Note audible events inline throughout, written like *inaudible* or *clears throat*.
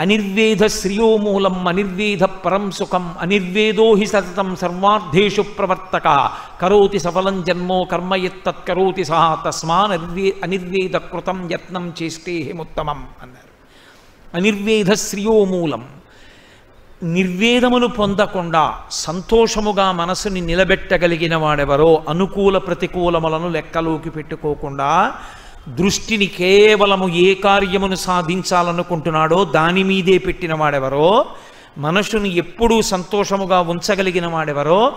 అనిర్వేద శ్రియోమూలం అనిర్వేద పరం సుఖం అనిర్వేదో హి సతతం సర్వార్థేషు ప్రవర్తక. కరోతి సఫలం జన్మో కర్మ ఎత్తత్ కరోతి సహా తస్మాన్ అనిర్వే అనిర్వేద కృతం యత్నం చేస్తే హిముత్తమం అన్నారు. అనిర్వేద శ్రియోమూలం నిర్వేదమును పొందకుండా సంతోషముగా మనసుని నిలబెట్టగలిగిన వాడెవరో అనుకూల ప్రతికూలములను లెక్కలోకి పెట్టుకోకుండా దృష్టిని కేవలము ఏ కార్యమును సాధించాలనుకుంటున్నాడో దాని మీదే పెట్టిన వాడెవరో మనసును ఎప్పుడూ సంతోషముగా ఉంచగలిగిన వాడెవరో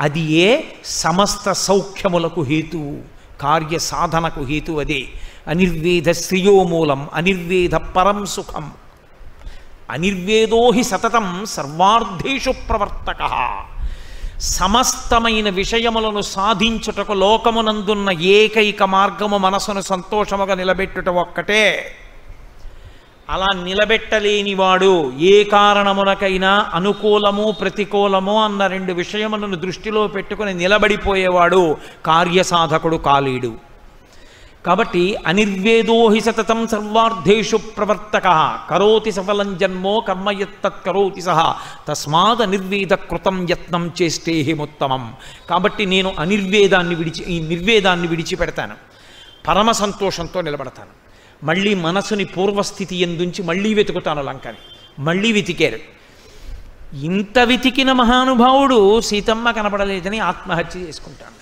అది ఏ సమస్త సౌఖ్యములకు హేతువు కార్య సాధనకు హేతు అదే. అనిర్వేద శ్రియోమూలం అనిర్వేద పరం సుఖం. అనిర్వేదో హి సతతం సర్వార్థేషు ప్రవర్తక. సమస్తమైన విషయములను సాధించుటకు లోకమునందున్న ఏకైక మార్గము మనసును సంతోషముగా నిలబెట్టుట ఒక్కటే. అలా నిలబెట్టలేనివాడు ఏ కారణమునకైనా అనుకూలము ప్రతికూలము అన్న రెండు విషయములను దృష్టిలో పెట్టుకుని నిలబడిపోయేవాడు కార్యసాధకుడు కాలేడు. కాబట్టి అనిర్వేదోహి సతతం సర్వార్థేషు ప్రవర్తక. కరోతి సఫలం జన్మో కర్మ కరోతి సహ. తస్మాత్ అనిర్వేద కృతం యత్నం చేస్తే ఉత్తమం కాబట్టి నేను అనిర్వేదాన్ని విడిచి ఈ నిర్వేదాన్ని విడిచిపెడతాను. పరమ సంతోషంతో నిలబడతాను. మళ్ళీ మనసుని పూర్వస్థితి ఎందుంచి మళ్ళీ వెతుకుతాను లంకని. మళ్ళీ వెతికారు. ఇంత వెతికిన మహానుభావుడు సీతమ్మ కనపడలేదని ఆత్మహత్య చేసుకుంటాను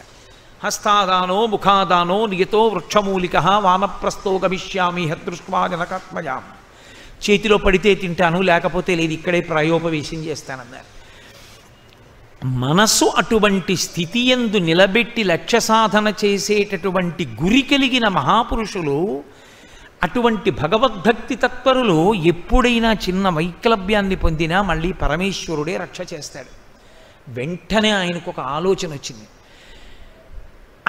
హస్తాదానో ముఖాదానో నియతో వృక్షమూలిక వానప్రస్థో గమిష్యామి హదృష్వా జనకాత్మజాం చేతిలో పడితే తింటాను లేకపోతే లేదు ఇక్కడే ప్రాయోపవేశం చేస్తానన్నారు. మనస్సు అటువంటి స్థితి ఎందు నిలబెట్టి లక్ష్య సాధన చేసేటటువంటి గురి కలిగిన మహాపురుషులు అటువంటి భగవద్భక్తి తత్పరులు ఎప్పుడైనా చిన్న వైక్లభ్యాన్ని పొందినా మళ్ళీ పరమేశ్వరుడే రక్ష చేస్తాడు. వెంటనే ఆయనకు ఒక ఆలోచన వచ్చింది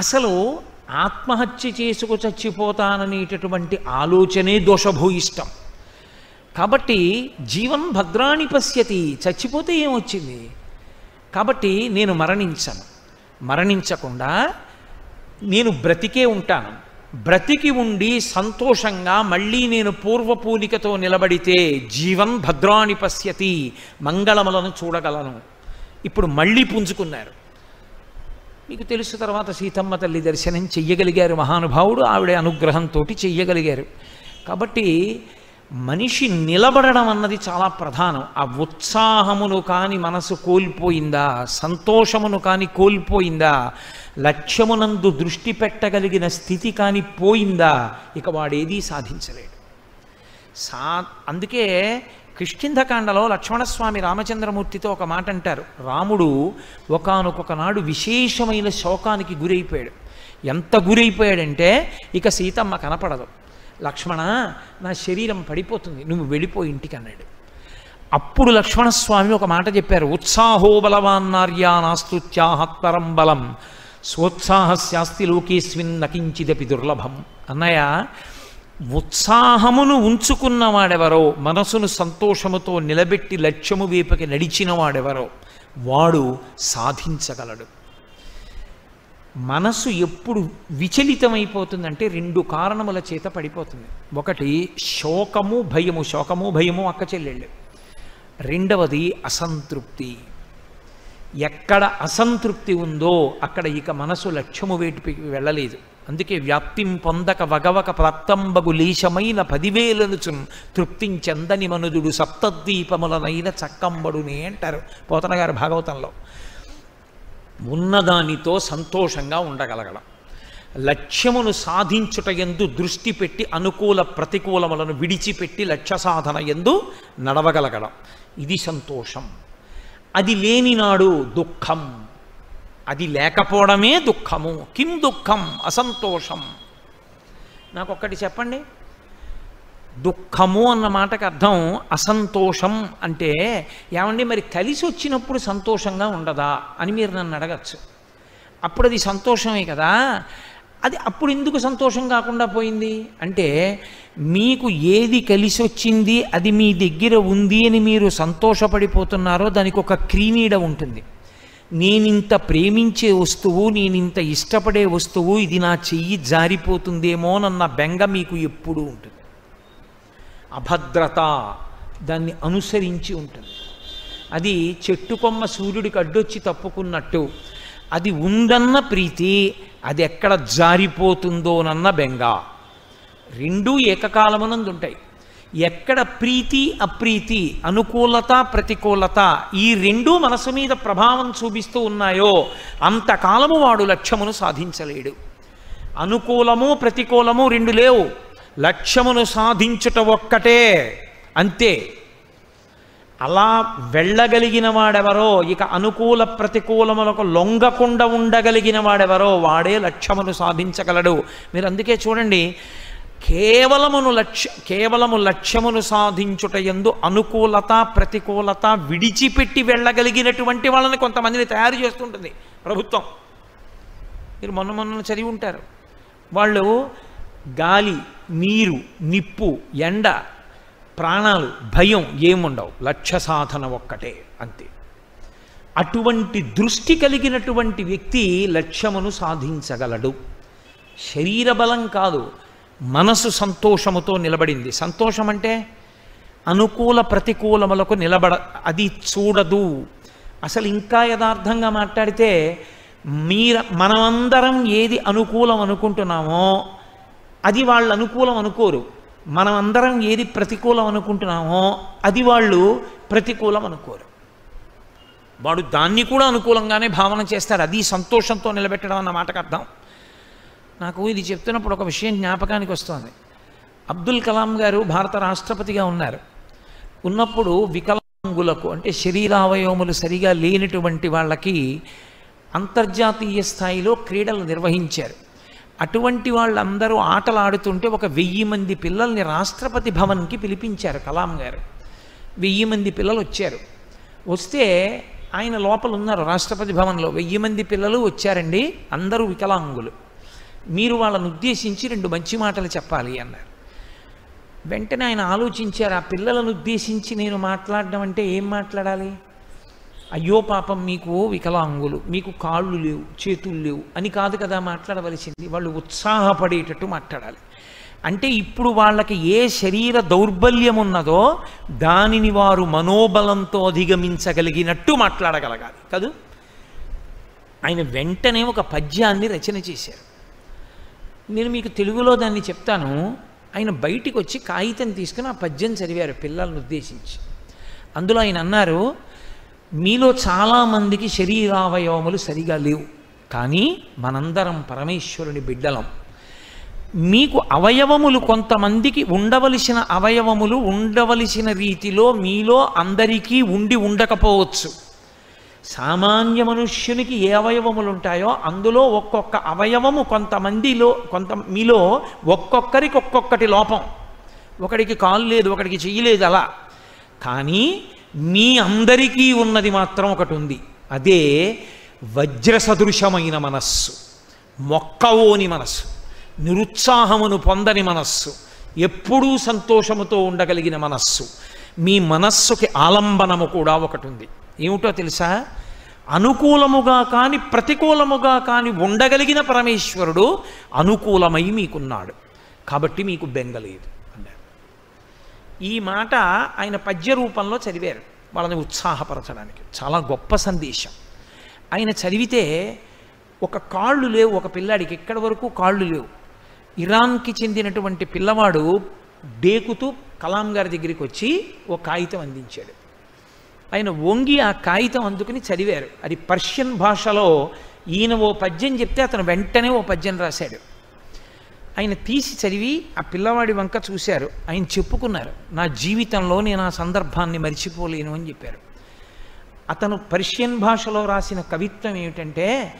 అసలు ఆత్మహత్య చేసుకు చచ్చిపోతాననేటటువంటి ఆలోచనే దోషభూయిష్టం. కాబట్టి జీవం భద్రాణి పశ్యతి చచ్చిపోతే ఏమొచ్చింది? కాబట్టి నేను మరణించను. మరణించకుండా నేను బ్రతికే ఉంటాను. బ్రతికి ఉండి సంతోషంగా మళ్ళీ నేను పూర్వపూలికతో నిలబడితే జీవం భద్రాణి పశ్యతి మంగళములను చూడగలను. ఇప్పుడు మళ్ళీ పుంజుకున్నారు. మీకు తెలుసు తర్వాత సీతమ్మ తల్లి దర్శనం చెయ్యగలిగారు మహానుభావుడు ఆవిడ అనుగ్రహంతో చెయ్యగలిగారు. కాబట్టి మనిషి నిలబడడం అన్నది చాలా ప్రధానం. ఆ ఉత్సాహమును కాని మనసు కోల్పోయిందా సంతోషమును కాని కోల్పోయిందా లక్ష్యమునందు దృష్టి పెట్టగలిగిన స్థితి కాని పోయిందా ఇక వాడేదీ సాధించలేడు. సా అందుకే కిష్కింధకాండలో లక్ష్మణస్వామి రామచంద్రమూర్తితో ఒక మాట అంటారు రాముడు ఒకానొక నాడు విశేషమైన శోకానికి గురైపోయాడు. ఎంత గురైపోయాడంటే ఇక సీతమ్మ కనపడదు. లక్ష్మణ నా శరీరం పడిపోతుంది నువ్వు వెళ్ళిపో ఇంటికి అన్నాడు. అప్పుడు లక్ష్మణస్వామి ఒక మాట చెప్పారు. ఉత్సాహో బలవాన్నార్యా నాస్తుత్యాహత్పరం బలం. స్వోత్సాహస్యాస్తి లోకేస్మిన్ నకించిదపి దుర్లభం. అన్నయ్య ఉత్సాహమును ఉంచుకున్నవాడెవరో మనసును సంతోషముతో నిలబెట్టి లక్ష్యము వైపుకి నడిచిన వాడెవరో వాడు సాధించగలడు. మనసు ఎప్పుడు విచలితమైపోతుందంటే రెండు కారణముల చేత పడిపోతుంది. ఒకటి శోకము భయము. శోకము భయము అక్క చెల్లెళ్ళు. రెండవది అసంతృప్తి. ఎక్కడ అసంతృప్తి ఉందో అక్కడ ఇక మనసు లక్ష్యము వేటికి వెళ్ళలేదు. అందుకే వ్యాప్తిం పొందక వగవక ప్రాప్తంబగు లీశమైన పదివేలనుచున్ తృప్తించెందని మనుదుడు సప్తద్వీపములనైన చక్కంబడునే అంటారు పోతన గారు భాగవతంలో. ఉన్నదానితో సంతోషంగా ఉండగలగడం. లక్ష్యమును సాధించుట ఎందు దృష్టి పెట్టి అనుకూల ప్రతికూలములను విడిచిపెట్టి లక్ష్య సాధన ఎందు నడవగలగడం. ఇది సంతోషం. అది లేనినాడు దుఃఖం. అది లేకపోవడమే దుఃఖము. కిం దుఃఖం? అసంతోషం. నాకు ఒక్కటి చెప్పండి. దుఃఖము అన్న మాటకు అర్థం అసంతోషం అంటే ఏమండి మరి కలిసి వచ్చినప్పుడు సంతోషంగా ఉండదా అని మీరు నన్ను అడగచ్చు. అప్పుడు అది సంతోషమే కదా. అది అప్పుడు ఎందుకు సంతోషం కాకుండా పోయింది? అంటే మీకు ఏది కలిసి వచ్చింది అది మీ దగ్గర ఉంది అని మీరు సంతోషపడిపోతున్నారో దానికి ఒక క్రీనీడ ఉంటుంది. నేనింత ప్రేమించే వస్తువు నేనింత ఇష్టపడే వస్తువు ఇది నా చెయ్యి జారిపోతుందేమోనన్న బెంగ మీకు ఎప్పుడూ ఉంటుంది. అభద్రత దాన్ని అనుసరించి ఉంటుంది. అది చెట్టు కొమ్మ సూర్యుడికి అడ్డొచ్చి తప్పుకున్నట్టు అది ఉందన్న ప్రీతి అది ఎక్కడ జారిపోతుందోనన్న బెంగ. రెండూ ఏకకాలమునందు ఉంటాయి ఎక్కడ ప్రీతి అప్రీతి అనుకూలత ప్రతికూలత ఈ రెండూ మనసు మీద ప్రభావం చూపిస్తూ ఉన్నాయో అంతకాలము వాడు లక్ష్యమును సాధించలేడు. అనుకూలము ప్రతికూలము రెండు లేవు. లక్ష్యమును సాధించుట ఒక్కటే. అంతే. అలా వెళ్ళగలిగిన వాడెవరో ఇక అనుకూల ప్రతికూలములకు లొంగకుండా ఉండగలిగిన వాడెవరో వాడే లక్ష్యమును సాధించగలడు. మీరు అందుకే చూడండి కేవలమును లక్ష్య కేవలము లక్ష్యమును సాధించుట ఎందు అనుకూలత ప్రతికూలత విడిచిపెట్టి వెళ్ళగలిగినటువంటి వాళ్ళని కొంతమందిని తయారు చేస్తుంటుంది ప్రభుత్వం. మీరు మొన్న మొన్న చదివి ఉంటారు. వాళ్ళు గాలి నీరు నిప్పు ఎండ ప్రాణాలు భయం ఏముండవు. లక్ష్య సాధన ఒక్కటే అంతే. అటువంటి దృష్టి కలిగినటువంటి వ్యక్తి లక్ష్యమును సాధించగలడు. శరీర బలం కాదు. మనసు సంతోషముతో నిలబడింది. సంతోషం అంటే అనుకూల ప్రతికూలములకు నిలబడ అది చూడదు. అసలు ఇంకా యథార్థంగా మాట్లాడితే మీర మనమందరం ఏది అనుకూలం అనుకుంటున్నామో అది వాళ్ళు అనుకూలం అనుకోరు. మనమందరం ఏది ప్రతికూలం అనుకుంటున్నామో అది వాళ్ళు ప్రతికూలం అనుకోరు. వాడు దాన్ని కూడా అనుకూలంగానే భావన చేస్తారు. అది సంతోషంతో నిలబెట్టడం అన్న మాటకు అర్థం. నాకు ఇది చెప్తున్నప్పుడు ఒక విషయం జ్ఞాపకానికి వస్తుంది. అబ్దుల్ కలాం గారు భారత రాష్ట్రపతిగా ఉన్నారు. ఉన్నప్పుడు వికలాంగులకు అంటే శరీరావయవములు సరిగా లేనటువంటి వాళ్ళకి అంతర్జాతీయ స్థాయిలో క్రీడలు నిర్వహించారు. అటువంటి వాళ్ళందరూ ఆటలు ఆడుతుంటే ఒక వెయ్యి మంది పిల్లల్ని రాష్ట్రపతి భవన్కి పిలిపించారు కలాం గారు. వెయ్యి మంది పిల్లలు వచ్చారు. వస్తే ఆయన లోపల ఉన్నారు రాష్ట్రపతి భవన్లో. వెయ్యి మంది పిల్లలు వచ్చారండి అందరూ వికలాంగులు. మీరు వాళ్ళను ఉద్దేశించి రెండు మంచి మాటలు చెప్పాలి అన్నారు. వెంటనే ఆయన ఆలోచించారు ఆ పిల్లలను ఉద్దేశించి నేను మాట్లాడడం అంటే ఏం మాట్లాడాలి? అయ్యో పాపం మీకు వికలాంగులు మీకు కాళ్ళు లేవు చేతులు లేవు అని కాదు కదా మాట్లాడవలసింది. వాళ్ళు ఉత్సాహపడేటట్టు మాట్లాడాలి. అంటే ఇప్పుడు వాళ్ళకి ఏ శరీర దౌర్బల్యం ఉన్నదో దానిని వారు మనోబలంతో అధిగమించగలిగినట్టు మాట్లాడగలగాలి. కదూ? ఆయన వెంటనే ఒక పద్యాన్ని రచన చేశారు. నేను మీకు తెలుగులో దాన్ని చెప్తాను. ఆయన బయటికి వచ్చి కాగితం తీసుకుని ఆ పద్యం చదివారు పిల్లల్ని ఉద్దేశించి. అందులో ఆయన అన్నారు మీలో చాలామందికి శరీరావయవములు సరిగా లేవు. కానీ మనందరం పరమేశ్వరుని బిడ్డలం. మీకు అవయవములు కొంతమందికి ఉండవలసిన అవయవములు ఉండవలసిన రీతిలో మీలో అందరికీ ఉండి ఉండకపోవచ్చు. సామాన్య మనుష్యునికి ఏ అవయవములు ఉంటాయో అందులో ఒక్కొక్క అవయవము కొంతమందిలో కొంత మీలో ఒక్కొక్కరికి ఒక్కొక్కటి లోపం. ఒకడికి కాలు లేదు ఒకడికి చెయ్యలేదు అలా. కానీ మీ అందరికీ ఉన్నది మాత్రం ఒకటి ఉంది అదే వజ్ర సదృశమైన మనస్సు మొక్కవోని మనస్సు నిరుత్సాహమును పొందని మనస్సు ఎప్పుడూ సంతోషముతో ఉండగలిగిన మనస్సు మీ మనస్సుకి ఆలంబనము కూడా ఒకటి ఉంది ఏమిటో తెలుసా? అనుకూలముగా కాని ప్రతికూలముగా కాని ఉండగలిగిన పరమేశ్వరుడు అనుకూలమై మీకున్నాడు. కాబట్టి మీకు బెంగలేదు అన్నారు ఈ మాట ఆయన పద్య రూపంలో చదివారు వాళ్ళని ఉత్సాహపరచడానికి. చాలా గొప్ప సందేశం. ఆయన చదివితే ఒక కాళ్ళు లేవు ఒక పిల్లాడికి ఎక్కడి వరకు కాళ్ళు లేవు. ఇరాన్కి చెందినటువంటి పిల్లవాడు డేకుతూ కలాం గారి దగ్గరికి వచ్చి ఓ కాగితం అందించాడు. ఆయన వంగి ఆ కాగితం అందుకుని చదివారు. అది పర్షియన్ భాషలో ఈయన ఓ పద్యం చెప్తే అతను వెంటనే ఓ పద్యం రాశాడు. ఆయన తీసి చదివి ఆ పిల్లవాడి వంక చూశారు. ఆయన చెప్పుకున్నారు నా జీవితంలో నేను ఆ సందర్భాన్ని మర్చిపోలేను అని చెప్పారు. అతను పర్షియన్ భాషలో రాసిన కవిత్వం ఏమిటంటే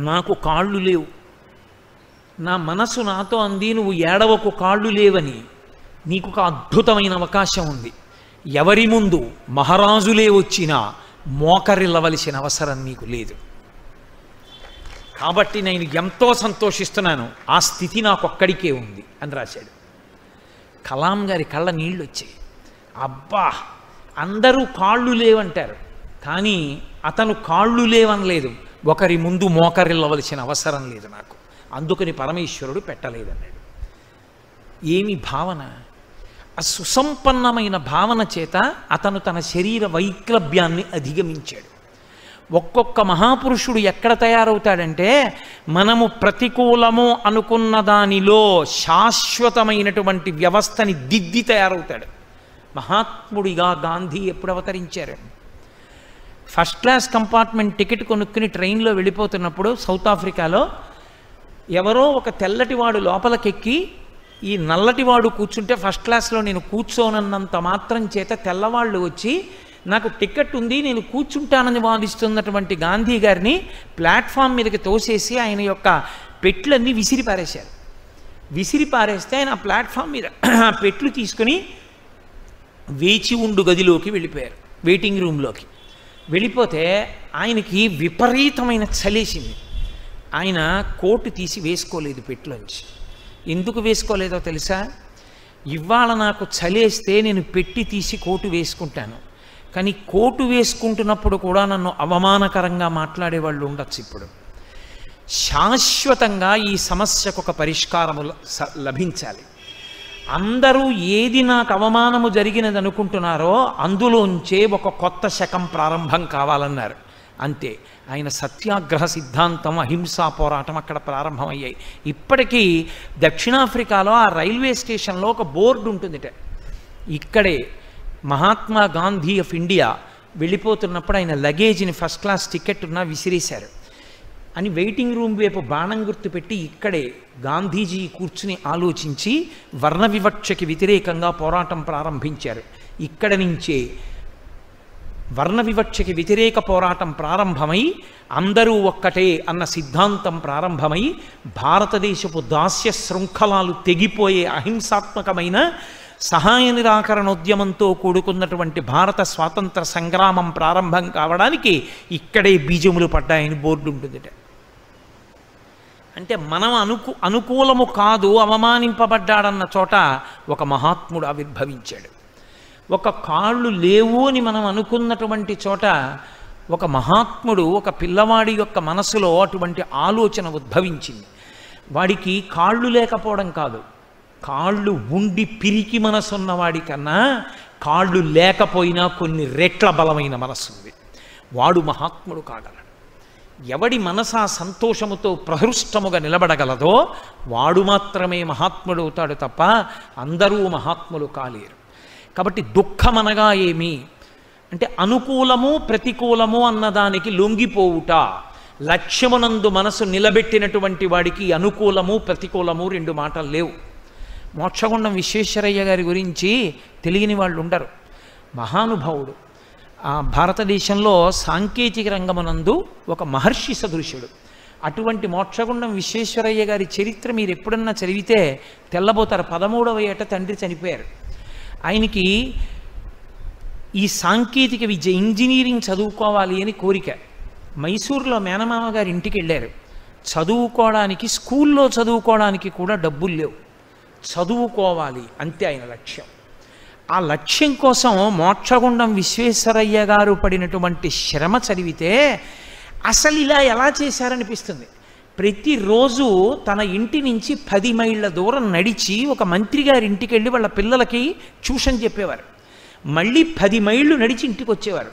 నాకు కాళ్ళు లేవు. నా మనసు నాతో అంది నువ్వు ఏడవకు కాళ్ళు లేవని. నీకు ఒక అద్భుతమైన అవకాశం ఉంది. ఎవరి ముందు మహారాజులే వచ్చినా మోకరిల్లవలసిన అవసరం నీకు లేదు. కాబట్టి నేను ఎంతో సంతోషిస్తున్నాను. ఆ స్థితి నాకొక్కడికే ఉంది అని రాశాడు. కలాం గారి కళ్ళ నీళ్ళు వచ్చాయి అబ్బా అందరూ కాళ్ళు లేవంటారు. కానీ అతను కాళ్ళు లేవనలేదు. ఒకరి ముందు మోకరిల్లవలసిన అవసరం లేదు నాకు. అందుకని పరమేశ్వరుడు పెట్టలేదన్నాడు. ఏమి భావన? ఆ సుసంపన్నమైన భావన చేత అతను తన శరీర వైక్లభ్యాన్ని అధిగమించాడు. ఒక్కొక్క మహాపురుషుడు ఎక్కడ తయారవుతాడంటే మనము ప్రతికూలము అనుకున్న దానిలో శాశ్వతమైనటువంటి వ్యవస్థని దిద్ది తయారవుతాడు. మహాత్ముడిగా గాంధీ ఎప్పుడు అవతరించారు? ఫస్ట్ క్లాస్ కంపార్ట్మెంట్ టికెట్ కొనుక్కుని ట్రైన్లో వెళ్ళిపోతున్నప్పుడు సౌత్ ఆఫ్రికాలో ఎవరో ఒక తెల్లటివాడు లోపలికెక్కి ఈ నల్లటివాడు కూర్చుంటే ఫస్ట్ క్లాస్లో నేను కూర్చోనన్నంత మాత్రం చేత తెల్లవాళ్ళు వచ్చి నాకు టికెట్ ఉంది నేను కూర్చుంటానని వాదిస్తున్నటువంటి గాంధీ గారిని ప్లాట్ఫామ్ మీదకి తోసేసి ఆయన యొక్క పెట్లన్నీ విసిరి పారేశారు విసిరి పారేస్తే ఆయన ఆ ప్లాట్ఫామ్ మీద *clears throat* ఆ పెట్లు తీసుకుని వేచి ఉండు గదిలోకి వెళ్ళిపోయారు వెయిటింగ్ రూమ్లోకి వెళ్ళిపోతే ఆయనకి విపరీతమైన చలేసింది. ఆయన కోటు తీసి వేసుకోలేదు పెట్లోంచి. ఎందుకు వేసుకోలేదో తెలుసా? ఇవాళ నాకు చలేస్తే నేను పెట్టి తీసి కోటు వేసుకుంటాను. కానీ కోటు వేసుకుంటున్నప్పుడు కూడా నన్ను అవమానకరంగా మాట్లాడే వాళ్ళు ఉండొచ్చు ఇప్పుడు. శాశ్వతంగా ఈ సమస్యకు ఒక పరిష్కారము ల- స- లభించాలి. అందరూ ఏది నాకు అవమానము జరిగినది అనుకుంటున్నారో అందులోంచే ఒక కొత్త శకం ప్రారంభం కావాలన్నారు. అంతే. ఆయన సత్యాగ్రహ సిద్ధాంతం అహింసా పోరాటం అక్కడ ప్రారంభమయ్యాయి. ఇప్పటికీ దక్షిణాఫ్రికాలో ఆ రైల్వే స్టేషన్లో ఒక బోర్డు ఉంటుందిట. ఇక్కడే మహాత్మా గాంధీ ఆఫ్ ఇండియా వెళ్ళిపోతున్నప్పుడు ఆయన లగేజ్ని ఫస్ట్ క్లాస్ టికెట్ ఉన్నా విసిరేశారు. అని వెయిటింగ్ రూమ్ వైపు బాణం గుర్తుపెట్టి ఇక్కడే గాంధీజీ కూర్చుని ఆలోచించి వర్ణ వివక్షకి వ్యతిరేకంగా పోరాటం ప్రారంభించారు. ఇక్కడ నుంచే వర్ణ వివక్షకి వ్యతిరేక పోరాటం ప్రారంభమై అందరూ ఒక్కటే అన్న సిద్ధాంతం ప్రారంభమై భారతదేశపు దాస్య శృంఖలాలు తెగిపోయే అహింసాత్మకమైన సహాయ నిరాకరణోద్యమంతో కూడుకున్నటువంటి భారత స్వాతంత్ర సంగ్రామం ప్రారంభం కావడానికి ఇక్కడే బీజములు పడ్డాయని బోర్డు ఉంటుందిట. అంటే మనం అనుకు అనుకూలము కాదు అవమానింపబడ్డాడన్న చోట ఒక మహాత్ముడు ఆవిర్భవించాడు. ఒక కాళ్ళు లేవు అని మనం అనుకున్నటువంటి చోట ఒక మహాత్ముడు ఒక పిల్లవాడి యొక్క మనసులో అటువంటి ఆలోచన ఉద్భవించింది. వాడికి కాళ్ళు లేకపోవడం కాదు. కాళ్ళు ఉండి పిరికి మనసున్న వాడికన్నా కాళ్ళు లేకపోయినా కొన్ని రెట్ల బలమైన మనసు ఉంది వాడు మహాత్ముడు కాగలడు. ఎవడి మనసా సంతోషముతో ప్రహృష్టముగా నిలబడగలదో వాడు మాత్రమే మహాత్ముడు అవుతాడు తప్ప అందరూ మహాత్ములు కాలేరు. కాబట్టి దుఃఖమనగా ఏమి? అంటే అనుకూలము ప్రతికూలము అన్నదానికి లొంగిపోవుట. లక్ష్యమునందు మనసు నిలబెట్టినటువంటి వాడికి అనుకూలము ప్రతికూలము రెండు మాటలు లేవు. మోక్షగుండం విశ్వేశ్వరయ్య గారి గురించి తెలియని వాళ్ళు ఉండరు. మహానుభావుడు. ఆ భారతదేశంలో సాంకేతిక రంగమునందు ఒక మహర్షి సదృశ్యుడు అటువంటి మోక్షగుండం విశ్వేశ్వరయ్య గారి చరిత్ర మీరు ఎప్పుడన్నా చదివితే తెల్లబోతారు. పదమూడవ ఏట తండ్రి చనిపోయారు. ఆయనకి ఈ సాంకేతిక విద్య ఇంజనీరింగ్ చదువుకోవాలి అని కోరిక. మైసూర్లో మేనమామ గారి ఇంటికి వెళ్ళారు. చదువుకోవడానికి స్కూల్లో చదువుకోవడానికి కూడా డబ్బులు లేవు. చదువుకోవాలి అంతే ఆయన లక్ష్యం. ఆ లక్ష్యం కోసం మోక్షగుండం విశ్వేశ్వరయ్య గారు పడినటువంటి శ్రమ చదివితే అసలు ఇలా ఎలా చేశారనిపిస్తుంది? ప్రతిరోజు తన ఇంటి నుంచి పది మైళ్ళ దూరం నడిచి ఒక మంత్రి గారి ఇంటికి వెళ్ళి వాళ్ళ పిల్లలకి ట్యూషన్ చెప్పేవారు. మళ్ళీ పది మైళ్ళు నడిచి ఇంటికి వచ్చేవారు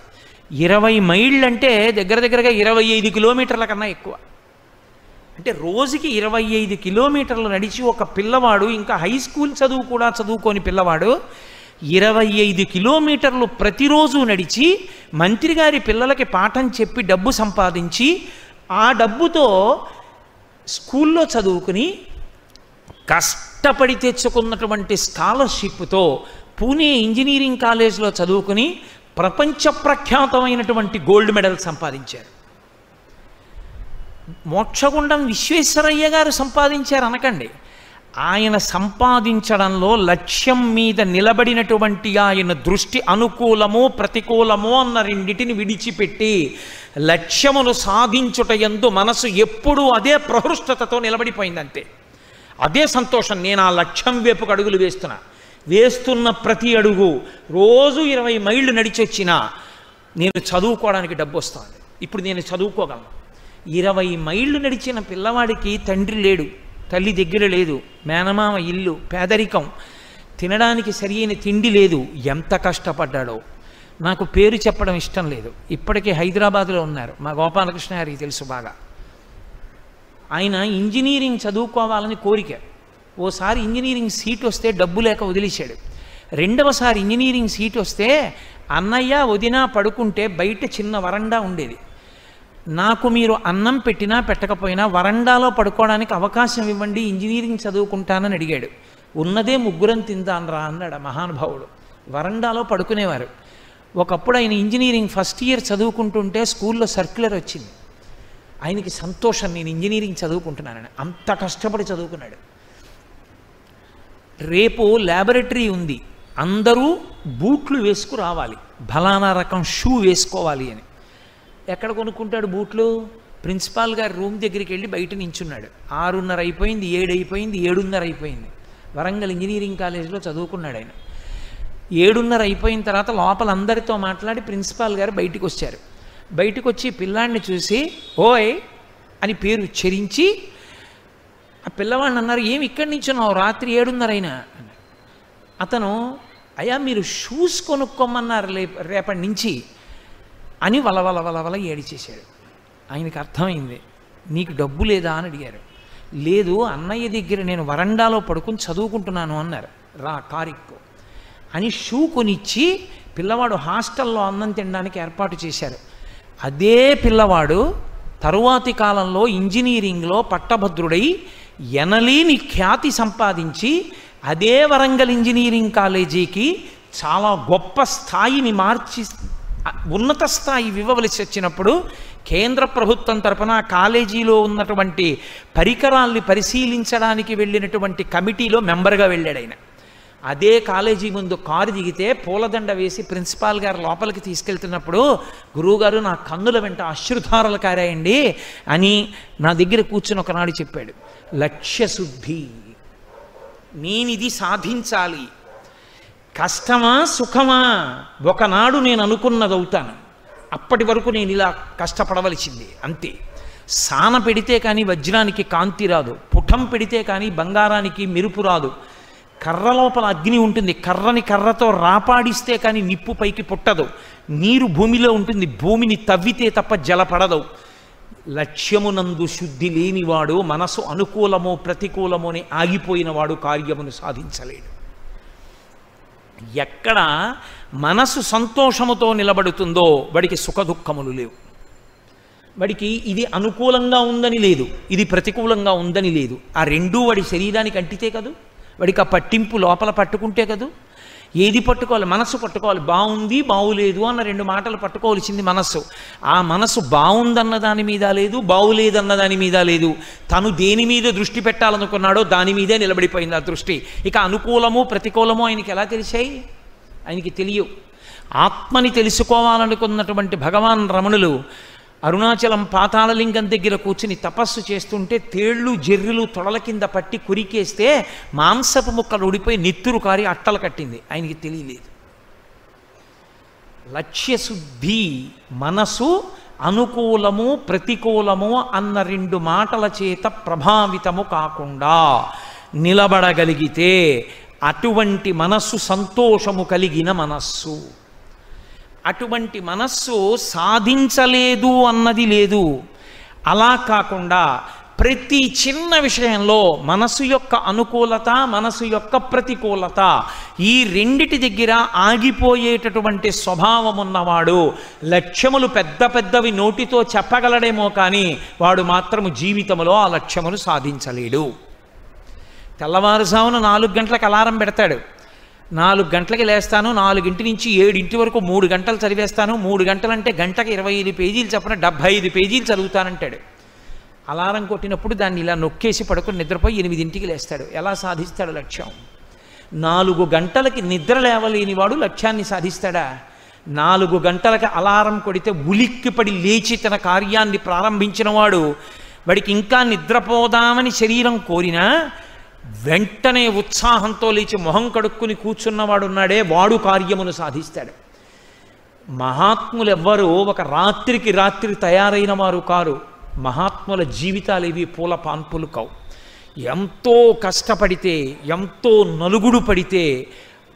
ఇరవై మైళ్ళు అంటే దగ్గర దగ్గరగా ఇరవై ఐదు కిలోమీటర్ల కన్నా ఎక్కువ. అంటే రోజుకి ఇరవై ఐదు కిలోమీటర్లు నడిచి ఒక పిల్లవాడు ఇంకా హై స్కూల్ చదువు కూడా చదువుకోని పిల్లవాడు ఇరవై ఐదు కిలోమీటర్లు ప్రతిరోజు నడిచి మంత్రి గారి పిల్లలకి పాఠం చెప్పి డబ్బు సంపాదించి ఆ డబ్బుతో స్కూల్లో చదువుకుని కష్టపడి తెచ్చుకున్నటువంటి స్కాలర్షిప్తో పూణే ఇంజనీరింగ్ కాలేజ్లో చదువుకుని ప్రపంచ ప్రఖ్యాతమైనటువంటి గోల్డ్ మెడల్ సంపాదించారు. మోక్షగుండం విశ్వేశ్వరయ్య గారు సంపాదించారు అనకండి ఆయన సంపాదించడంలో లక్ష్యం మీద నిలబడినటువంటి ఆయన దృష్టి అనుకూలము ప్రతికూలము అన్న రెండిటిని విడిచిపెట్టి లక్ష్యమును సాధించుట ఎందు మనసు ఎప్పుడూ అదే ప్రహృష్టతతో నిలబడిపోయిందంతే. అదే సంతోషం నేను ఆ లక్ష్యం వైపుకు అడుగులు వేస్తున్నా. వేస్తున్న ప్రతి అడుగు రోజు ఇరవై మైళ్ళు నడిచొచ్చినా నేను చదువుకోవడానికి డబ్బు వస్తుంది ఇప్పుడు నేను చదువుకోగలను. ఇరవై మైళ్ళు నడిచిన పిల్లవాడికి తండ్రి లేడు. తల్లి దగ్గర లేదు మేనమామ ఇల్లు పేదరికం. తినడానికి సరి అయిన తిండి లేదు ఎంత కష్టపడ్డాడో. నాకు పేరు చెప్పడం ఇష్టం లేదు. ఇప్పటికే హైదరాబాద్లో ఉన్నారు. మా గోపాలకృష్ణ గారికి తెలుసు బాగా. ఆయన ఇంజనీరింగ్ చదువుకోవాలని కోరిక. ఓసారి ఇంజనీరింగ్ సీట్ వస్తే డబ్బు లేక వదిలేశాడు. రెండవసారి ఇంజనీరింగ్ సీట్ వస్తే అన్నయ్య వదిన పడుకుంటే బయట చిన్న వరండా ఉండేది. నాకు మీరు అన్నం పెట్టినా పెట్టకపోయినా వరండాలో పడుకోవడానికి అవకాశం ఇవ్వండి ఇంజనీరింగ్ చదువుకుంటానని అడిగాడు. ఉన్నదే ముగ్గురం తిందానరా అన్నాడు మహానుభావుడు. వరండాలో పడుకునేవారు. ఒకప్పుడు ఆయన ఇంజనీరింగ్ ఫస్ట్ ఇయర్ చదువుకుంటుంటే స్కూల్లో సర్క్యులర్ వచ్చింది. ఆయనకి సంతోషం నేను ఇంజనీరింగ్ చదువుకుంటున్నానని. అంత కష్టపడి చదువుకున్నాడు. రేపు ల్యాబొరేటరీ ఉంది. అందరూ బూట్లు వేసుకురావాలి. బలానా రకం షూ వేసుకోవాలి అని. ఎక్కడ కొనుక్కుంటాడు బూట్లు? ప్రిన్సిపాల్ గారి రూమ్ దగ్గరికి వెళ్ళి బయట నించున్నాడు. ఆరున్నర అయిపోయింది ఏడు అయిపోయింది ఏడున్నర అయిపోయింది. వరంగల్ ఇంజనీరింగ్ కాలేజీలో చదువుకున్నాడు ఆయన. ఏడున్నర అయిపోయిన తర్వాత లోపల అందరితో మాట్లాడి ప్రిన్సిపాల్ గారు బయటికి వచ్చారు. బయటకు వచ్చి పిల్లాడిని చూసి ఓయ్ అని పేరు ఉచ్చరించి ఆ పిల్లవాడిని అన్నారు ఏమి ఇక్కడి నుంచి ఉన్నావు? రాత్రి ఏడున్నర అయినా? అతను అయ్యా మీరు షూస్ కొనుక్కోమన్నారు రేపటి నుంచి. అని వలవల వలవల ఏడిచేశాడు. ఆయనకి అర్థమైంది నీకు డబ్బు లేదా? అని అడిగారు. లేదు అన్నయ్య దగ్గర నేను వరండాలో పడుకుని చదువుకుంటున్నాను అన్నారు. రా కారిక్కు. అని షూ కొనిచ్చి పిల్లవాడు హాస్టల్లో అన్నం తినడానికి ఏర్పాటు చేశారు. అదే పిల్లవాడు తరువాతి కాలంలో ఇంజనీరింగ్లో పట్టభద్రుడై ఎనలేని ఖ్యాతి సంపాదించి అదే వరంగల్ ఇంజనీరింగ్ కాలేజీకి చాలా గొప్ప స్థాయిని మార్చి ఉన్నత స్థాయి ఇవ్వవలసి వచ్చినప్పుడు కేంద్ర ప్రభుత్వం తరపున కాలేజీలో ఉన్నటువంటి పరికరాల్ని పరిశీలించడానికి వెళ్ళినటువంటి కమిటీలో మెంబర్గా వెళ్ళాడు ఆయన. అదే కాలేజీ ముందు కారు దిగితే పూలదండ వేసి ప్రిన్సిపాల్ గారు లోపలికి తీసుకెళ్తున్నప్పుడు గురువుగారు నా కన్నుల వెంట అశ్రుధారలు కారాయండి అని నా దగ్గర కూర్చుని ఒకనాడు చెప్పాడు. లక్ష్యశుద్ధి నేనిది సాధించాలి. కష్టమా సుఖమా? ఒకనాడు నేను అనుకున్నది అవుతాను అప్పటి వరకు నేను ఇలా కష్టపడవలసింది అంతే. సాన పెడితే కానీ వజ్రానికి కాంతి రాదు. పుటం పెడితే కానీ బంగారానికి మెరుపు రాదు. కర్ర లోపల అగ్ని ఉంటుంది. కర్రని కర్రతో రాపాడిస్తే కానీ నిప్పు పైకి పుట్టదు. నీరు భూమిలో ఉంటుంది. భూమిని తవ్వితే తప్ప జలపడదు. లక్ష్యమునందు శుద్ధి లేనివాడు మనసు అనుకూలమో ప్రతికూలమో అని ఆగిపోయినవాడు కార్యమును సాధించలేడు. ఎక్కడ మనసు సంతోషముతో నిలబడుతుందో వాడికి సుఖదుఖములు లేవు. వాడికి ఇది అనుకూలంగా ఉందని లేదు ఇది ప్రతికూలంగా ఉందని లేదు. ఆ రెండూ వాడి శరీరానికి అంటితే కదూ? వాడికి ఆ పట్టింపు లోపల పట్టుకుంటే కదూ? ఏది పట్టుకోవాలి? మనసు పట్టుకోవాలి. బాగుంది బాగులేదు అన్న రెండు మాటలు పట్టుకోవాల్సింది మనస్సు. ఆ మనసు బాగుందన్న దాని మీద లేదు బాగులేదన్న దాని మీద లేదు. తను దేని మీద దృష్టి పెట్టాలనుకున్నాడో దాని మీదే నిలబడిపోయింది ఆ దృష్టి. ఇక అనుకూలము ప్రతికూలము ఆయనకి ఎలా తెలిసాయి? ఆయనకి తెలియవు. ఆత్మని తెలుసుకోవాలనుకున్నటువంటి భగవాన్ రమణులు అరుణాచలం పాతాళలింగం దగ్గర కూర్చుని తపస్సు చేస్తుంటే తేళ్ళు జర్రులు తొడల కింద పట్టి కురికేస్తే మాంసపు ముక్కలు ఉడిపోయి నెత్తురు కారి అట్టలు కట్టింది. ఆయనకి తెలియలేదు. లక్ష్యశుద్ధి మనసు అనుకూలము ప్రతికూలము అన్న రెండు మాటల చేత ప్రభావితము కాకుండా నిలబడగలిగితే అటువంటి మనస్సు సంతోషము కలిగిన మనస్సు. అటువంటి మనస్సు సాధించలేదు అన్నది లేదు. అలా కాకుండా ప్రతి చిన్న విషయంలో మనసు యొక్క అనుకూలత మనసు యొక్క ప్రతికూలత ఈ రెండిటి దగ్గర ఆగిపోయేటటువంటి స్వభావం ఉన్నవాడు లక్ష్యములు పెద్ద పెద్దవి నోటితో చెప్పగలడేమో కానీ వాడు మాత్రము జీవితంలో ఆ లక్ష్యమును సాధించలేడు. తెల్లవారుజామున నాలుగు గంటలకు అలారం పెడతాడు. నాలుగు గంటలకి లేస్తాను నాలుగింటి నుంచి ఏడింటి వరకు మూడు గంటలు చదివేస్తాను మూడు గంటలంటే గంటకి ఇరవై ఐదు పేజీలు చెప్పిన డెబ్భై ఐదు పేజీలు చదువుతానంటాడు. అలారం కొట్టినప్పుడు దాన్ని ఇలా నొక్కేసి పడుకుని నిద్రపోయి ఎనిమిదింటికి లేస్తాడు. ఎలా సాధిస్తాడు లక్ష్యం? నాలుగు గంటలకి నిద్ర లేవలేనివాడు లక్ష్యాన్ని సాధిస్తాడా? నాలుగు గంటలకి అలారం కొడితే ఉలిక్కిపడి లేచి తన కార్యాన్ని ప్రారంభించిన వాడు వాడికి ఇంకా నిద్రపోదామని శరీరం కోరినా వెంటనే ఉత్సాహంతో లేచి మొహం కడుక్కుని కూర్చున్నవాడున్నాడే వాడు కార్యమును సాధిస్తాడు. మహాత్ములు ఎవ్వరూ ఒక రాత్రికి రాత్రి తయారైన వారు కారు మహాత్ముల జీవితాలు ఇవి పూల పాన్పులు కావు. ఎంతో కష్టపడితే ఎంతో నలుగుడు పడితే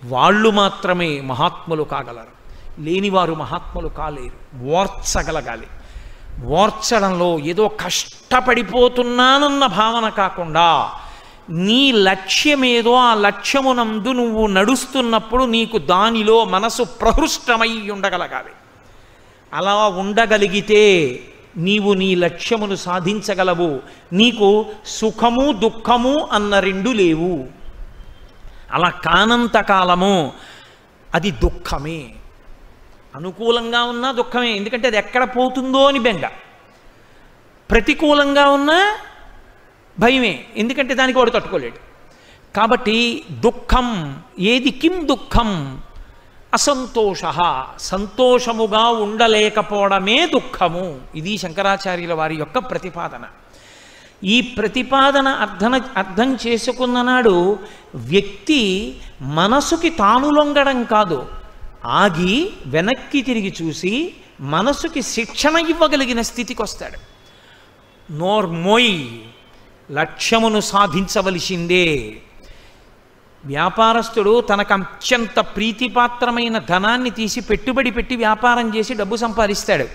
వాళ్ళు మాత్రమే మహాత్ములు కాగలరు. లేనివారు మహాత్ములు కాలేరు ఓర్చగలగాలి. ఓర్చడంలో ఏదో కష్టపడిపోతున్నానన్న భావన కాకుండా నీ లక్ష్యమేదో ఆ లక్ష్యమునందు నువ్వు నడుస్తున్నప్పుడు నీకు దానిలో మనసు ప్రహృష్టమై ఉండగలగాలి. అలా ఉండగలిగితే నీవు నీ లక్ష్యమును సాధించగలవు. నీకు సుఖము దుఃఖము అన్న రెండు లేవు. అలా కానంత కాలము అది దుఃఖమే. అనుకూలంగా ఉన్నా దుఃఖమే. ఎందుకంటే అది ఎక్కడ పోతుందో అని బెంగ. ప్రతికూలంగా ఉన్నా భయమే. ఎందుకంటే దానికి వాడు తట్టుకోలేడు. కాబట్టి దుఃఖం ఏది కిం దుఃఖం? అసంతోష. సంతోషముగా ఉండలేకపోవడమే దుఃఖము. ఇది శంకరాచార్యుల వారి యొక్క ప్రతిపాదన. ఈ ప్రతిపాదన అర్థన అర్థం చేసుకున్న నాడు వ్యక్తి మనసుకి తాను లొంగడం కాదు. ఆగి వెనక్కి తిరిగి చూసి మనసుకి శిక్షణ ఇవ్వగలిగిన స్థితికి వస్తాడు నోర్మోయ్. లక్ష్యమును సాధించవలసిందే. వ్యాపారస్తుడు తనకు అత్యంత ప్రీతిపాత్రమైన ధనాన్ని తీసి పెట్టుబడి పెట్టి వ్యాపారం చేసి డబ్బు సంపాదిస్తాడు.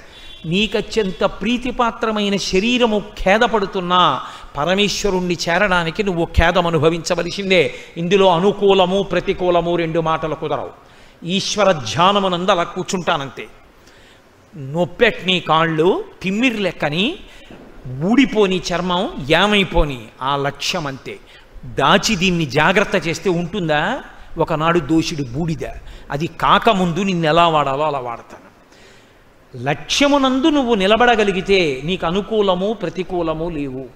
నీకు అత్యంత ప్రీతిపాత్రమైన శరీరము ఖేదపడుతున్నా పరమేశ్వరుణ్ణి చేరడానికి నువ్వు ఖేదం అనుభవించవలసిందే. ఇందులో అనుకూలము ప్రతికూలము రెండు మాటలు కుదరవు. ఈశ్వర ధ్యానమునందు అలా కూర్చుంటానంతే. నొప్పెట్ని కాళ్ళు తిమ్మిర్ లెక్కని ఊడిపోని చర్మం ఏమైపోని ఆ లక్ష్యం అంతే దాచి దీన్ని జాగ్రత్త చేస్తే ఉంటుందా? ఒకనాడు దోషుడు బూడిద. అది కాకముందు నిన్ను ఎలా వాడాలో అలా వాడతాను. లక్ష్యమునందు నువ్వు నిలబడగలిగితే నీకు అనుకూలము ప్రతికూలము లేవు.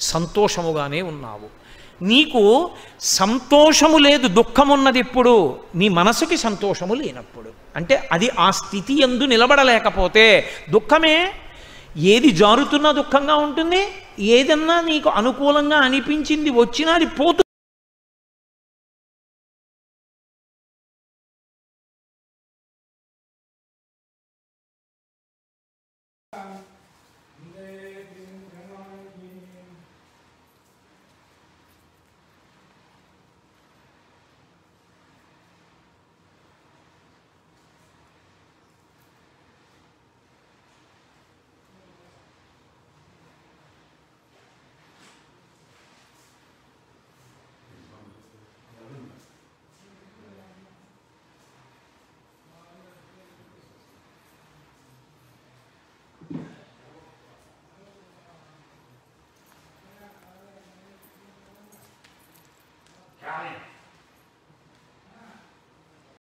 సంతోషముగానే ఉన్నావు. నీకు సంతోషము లేదు దుఃఖమున్నది ఎప్పుడు? నీ మనసుకి సంతోషము లేనప్పుడు. అంటే అది ఆ స్థితి ఎందు నిలబడలేకపోతే దుఃఖమే ఏది జారుతున్నా దుఃఖంగా ఉంటుంది ఏదన్నా నీకు అనుకూలంగా అనిపించింది వచ్చినా అది పోతు